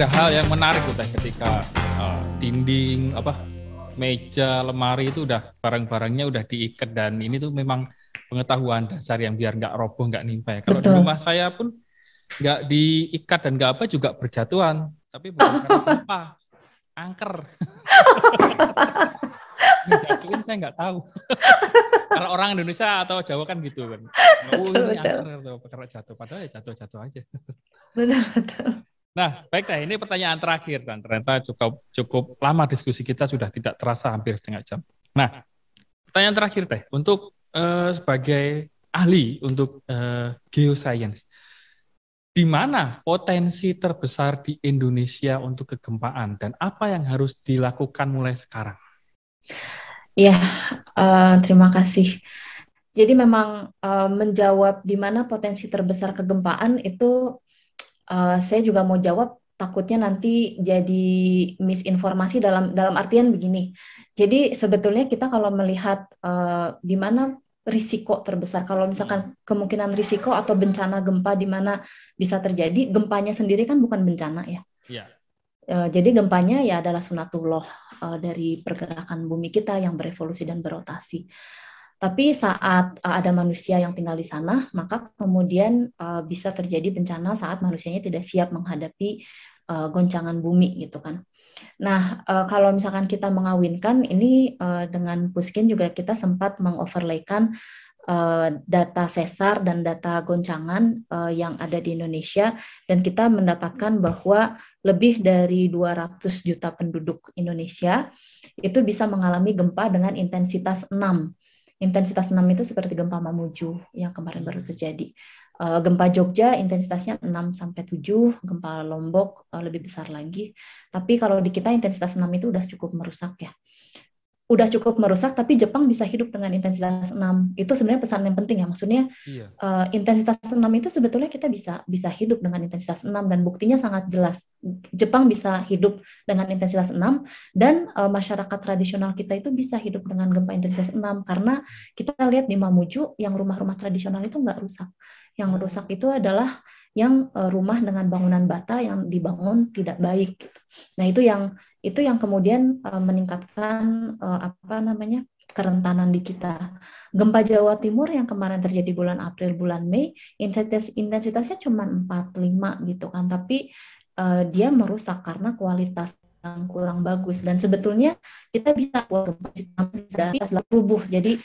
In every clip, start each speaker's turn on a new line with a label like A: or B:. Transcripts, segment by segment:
A: ada hal yang menarik tuh teh ketika uh, dinding apa meja lemari itu udah barang-barangnya udah diikat dan ini tuh memang pengetahuan dasar yang biar nggak roboh nggak nimpa ya. Kalau di rumah saya pun nggak diikat dan nggak apa juga berjatuhan tapi bukan karena apa angker. Jatuhin saya nggak tahu. Kalau orang Indonesia atau Jawa kan gitu kan. Oh ini angker atau jatuh padahal ya jatuh jatuh aja. Betul betul Nah, baik nah ini pertanyaan terakhir dan ternyata cukup cukup lama diskusi kita sudah tidak terasa hampir setengah jam. Nah, pertanyaan terakhir teh untuk uh, sebagai ahli untuk uh, geoscience, di mana potensi terbesar di Indonesia untuk kegempaan dan apa yang harus dilakukan mulai sekarang?
B: Ya, uh, terima kasih. Jadi memang uh, menjawab di mana potensi terbesar kegempaan itu uh, saya juga mau jawab takutnya nanti jadi misinformasi dalam dalam artian begini. Jadi sebetulnya kita kalau melihat uh, di mana risiko terbesar, kalau misalkan kemungkinan risiko atau bencana gempa di mana bisa terjadi, gempanya sendiri kan bukan bencana ya. Iya. Uh, jadi gempanya ya adalah sunatullah uh, dari pergerakan bumi kita yang berevolusi dan berotasi. Tapi saat uh, ada manusia yang tinggal di sana, maka kemudian uh, bisa terjadi bencana saat manusianya tidak siap menghadapi uh, goncangan bumi gitu kan. Nah, kalau misalkan kita mengawinkan ini dengan Puskin juga kita sempat mengoverlaykan data sesar dan data goncangan yang ada di Indonesia dan kita mendapatkan bahwa lebih dari 200 juta penduduk Indonesia itu bisa mengalami gempa dengan intensitas 6 intensitas 6 itu seperti gempa Mamuju yang kemarin baru terjadi. Uh, gempa Jogja intensitasnya 6 sampai 7, gempa Lombok uh, lebih besar lagi. Tapi kalau di kita intensitas 6 itu udah cukup merusak ya udah cukup merusak tapi Jepang bisa hidup dengan intensitas 6 itu sebenarnya pesan yang penting ya. Maksudnya iya. uh, intensitas 6 itu sebetulnya kita bisa bisa hidup dengan intensitas 6 dan buktinya sangat jelas. Jepang bisa hidup dengan intensitas 6 dan uh, masyarakat tradisional kita itu bisa hidup dengan gempa intensitas 6 karena kita lihat di Mamuju yang rumah-rumah tradisional itu nggak rusak yang rusak itu adalah yang uh, rumah dengan bangunan bata yang dibangun tidak baik. Nah itu yang itu yang kemudian uh, meningkatkan uh, apa namanya kerentanan di kita. Gempa Jawa Timur yang kemarin terjadi bulan April, bulan Mei, intensitas intensitasnya cuma 4-5 gitu kan, tapi dia merusak karena kualitas yang kurang bagus dan sebetulnya kita bisa buat gempa bisa rubuh. Jadi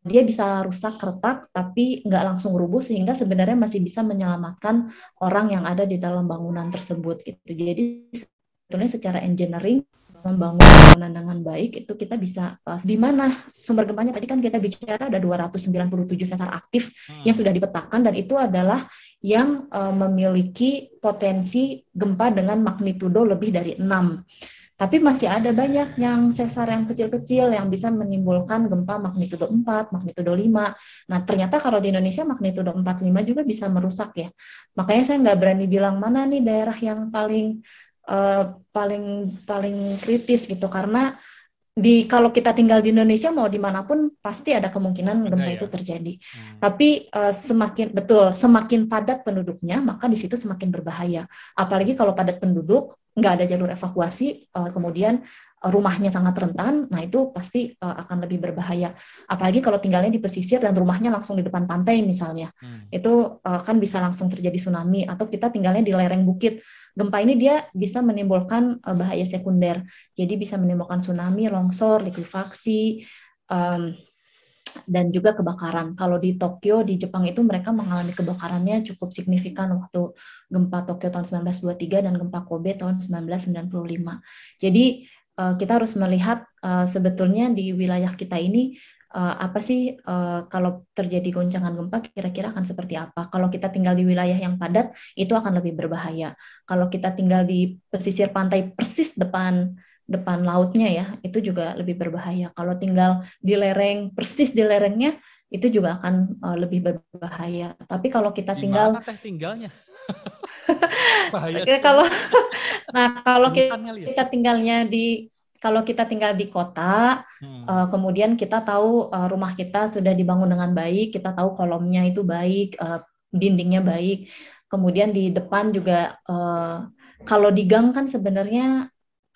B: dia bisa rusak retak tapi nggak langsung rubuh sehingga sebenarnya masih bisa menyelamatkan orang yang ada di dalam bangunan tersebut itu jadi sebetulnya secara engineering membangun bangunan dengan baik itu kita bisa uh, di mana sumber gempanya. Tadi kan kita bicara ada 297 sesar aktif hmm. yang sudah dipetakan dan itu adalah yang uh, memiliki potensi gempa dengan magnitudo lebih dari 6 tapi masih ada banyak yang sesar yang kecil-kecil yang bisa menimbulkan gempa magnitudo 4, magnitudo 5. Nah, ternyata kalau di Indonesia magnitudo 4, 5 juga bisa merusak ya. Makanya saya nggak berani bilang mana nih daerah yang paling uh, paling paling kritis gitu karena di kalau kita tinggal di Indonesia mau di mana pun pasti ada kemungkinan gempa ya. itu terjadi. Hmm. Tapi uh, semakin betul semakin padat penduduknya maka di situ semakin berbahaya. Apalagi kalau padat penduduk nggak ada jalur evakuasi, uh, kemudian rumahnya sangat rentan, nah itu pasti uh, akan lebih berbahaya. Apalagi kalau tinggalnya di pesisir dan rumahnya langsung di depan pantai misalnya, hmm. itu uh, kan bisa langsung terjadi tsunami. Atau kita tinggalnya di lereng bukit, gempa ini dia bisa menimbulkan uh, bahaya sekunder. Jadi bisa menimbulkan tsunami, longsor, likuifaksi, um, dan juga kebakaran. Kalau di Tokyo, di Jepang itu mereka mengalami kebakarannya cukup signifikan waktu gempa Tokyo tahun 1923 dan gempa Kobe tahun 1995. Jadi Eh, kita harus melihat uh, sebetulnya di wilayah kita ini uh, apa sih uh, kalau terjadi goncangan gempa kira-kira akan seperti apa? Kalau kita tinggal di wilayah yang padat itu akan lebih berbahaya. Kalau kita tinggal di pesisir pantai persis depan depan lautnya ya itu juga lebih berbahaya. Kalau tinggal di lereng persis di lerengnya itu juga akan uh, lebih berbahaya. Tapi kalau kita tinggal
A: Di mana teh tinggalnya?
B: Bahaya kalau nah kalau kita, kita tinggalnya di kalau kita tinggal di kota, hmm. uh, kemudian kita tahu uh, rumah kita sudah dibangun dengan baik, kita tahu kolomnya itu baik, uh, dindingnya baik, kemudian di depan juga uh, kalau di gang kan sebenarnya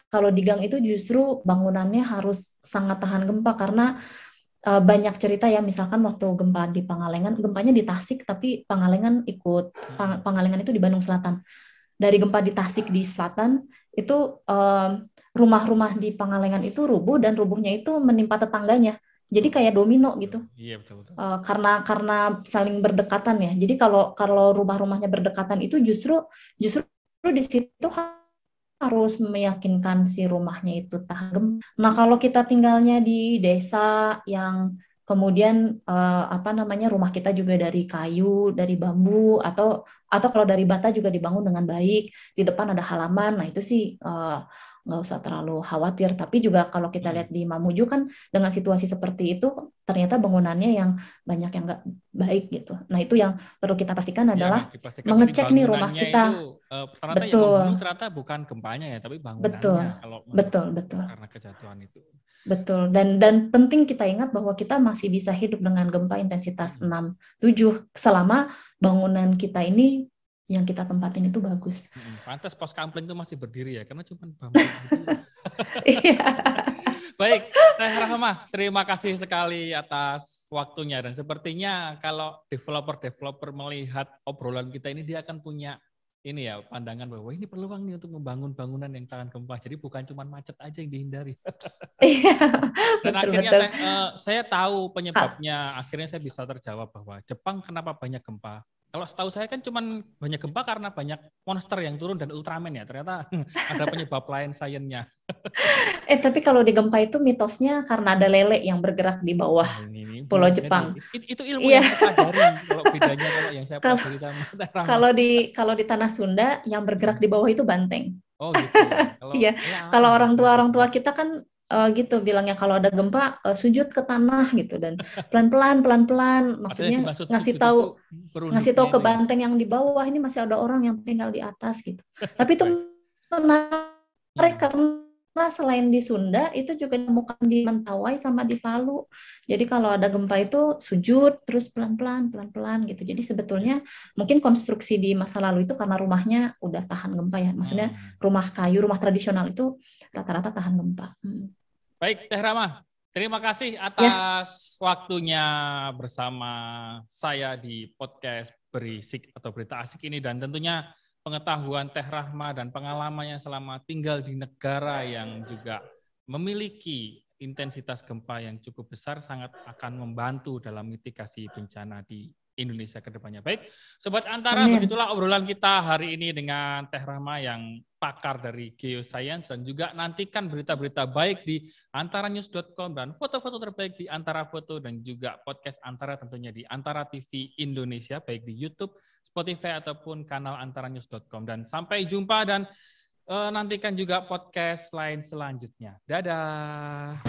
B: kalau di gang itu justru bangunannya harus sangat tahan gempa karena uh, banyak cerita ya misalkan waktu gempa di Pangalengan gempanya di Tasik tapi Pangalengan ikut Pang, Pangalengan itu di Bandung Selatan dari gempa di Tasik di selatan itu rumah-rumah di Pangalengan itu rubuh dan rubuhnya itu menimpa tetangganya jadi kayak domino gitu. Iya betul betul. Uh, karena karena saling berdekatan ya. Jadi kalau kalau rumah-rumahnya berdekatan itu justru justru di situ harus meyakinkan si rumahnya itu tahan Nah, kalau kita tinggalnya di desa yang kemudian uh, apa namanya rumah kita juga dari kayu, dari bambu atau atau kalau dari bata juga dibangun dengan baik, di depan ada halaman. Nah, itu sih uh, nggak usah terlalu khawatir. Tapi juga kalau kita hmm. lihat di Mamuju kan dengan situasi seperti itu ternyata bangunannya yang banyak yang nggak baik gitu. Nah itu yang perlu kita pastikan iya, adalah ya, mengecek nih rumah kita. Itu, uh, ternyata betul. Yang ternyata bukan gempanya ya, tapi bangunannya. Betul, kalau betul, betul. Karena kejatuhan itu. Betul. Dan dan penting kita ingat bahwa kita masih bisa hidup dengan gempa intensitas hmm. 6, 7 selama bangunan kita ini yang kita tempatin itu bagus.
A: Hmm, pantas pos kampling itu masih berdiri ya, karena cuma bambu. Iya. Baik, Teh Rahma, terima kasih sekali atas waktunya dan sepertinya kalau developer-developer melihat obrolan kita ini dia akan punya ini ya pandangan bahwa ini peluang nih untuk membangun bangunan yang tahan gempa. Jadi bukan cuma macet aja yang dihindari. Iya, dan betul, akhirnya betul. uh, saya tahu penyebabnya. Akhirnya saya bisa terjawab bahwa Jepang kenapa banyak gempa kalau setahu saya kan cuma banyak gempa karena banyak monster yang turun dan Ultraman ya. Ternyata ada penyebab lain sainsnya.
B: eh tapi kalau di gempa itu mitosnya karena ada lele yang bergerak di bawah nah, ini, ini, Pulau ini, Jepang.
A: Itu, itu ilmu yeah. yang saya pelajari. kalau bedanya kalau yang saya pelajari sama
B: Kalau di kalau di tanah Sunda yang bergerak di bawah itu banteng. Oh gitu. Iya. ya, kalau orang tua orang tua kita kan uh, gitu bilangnya kalau ada gempa uh, sujud ke tanah gitu. Dan pelan-pelan pelan-pelan maksudnya ngasih tahu ngasih tahu ke banteng yang di bawah ini masih ada orang yang tinggal di atas gitu. Tapi itu menarik karena selain di Sunda itu juga ditemukan di Mentawai sama di Palu. Jadi kalau ada gempa itu sujud terus pelan-pelan pelan-pelan gitu. Jadi sebetulnya mungkin konstruksi di masa lalu itu karena rumahnya udah tahan gempa ya. Maksudnya hmm. rumah kayu, rumah tradisional itu rata-rata tahan gempa. Hmm.
A: Baik, Teh Rama. Terima kasih ya. atas ya. waktunya bersama saya di podcast berisik atau berita asik ini dan tentunya pengetahuan Teh Rahma dan pengalamannya selama tinggal di negara yang juga memiliki intensitas gempa yang cukup besar sangat akan membantu dalam mitigasi bencana di Indonesia ke depannya. Baik, Sobat Antara, Amin. begitulah obrolan kita hari ini dengan Teh Rahma yang pakar dari geoscience dan juga nantikan berita-berita baik di antaranews.com dan foto-foto terbaik di Antara Foto dan juga podcast Antara tentunya di Antara TV Indonesia baik di YouTube, Spotify ataupun kanal antaranews.com dan sampai jumpa dan uh, nantikan juga podcast lain selanjutnya. Dadah.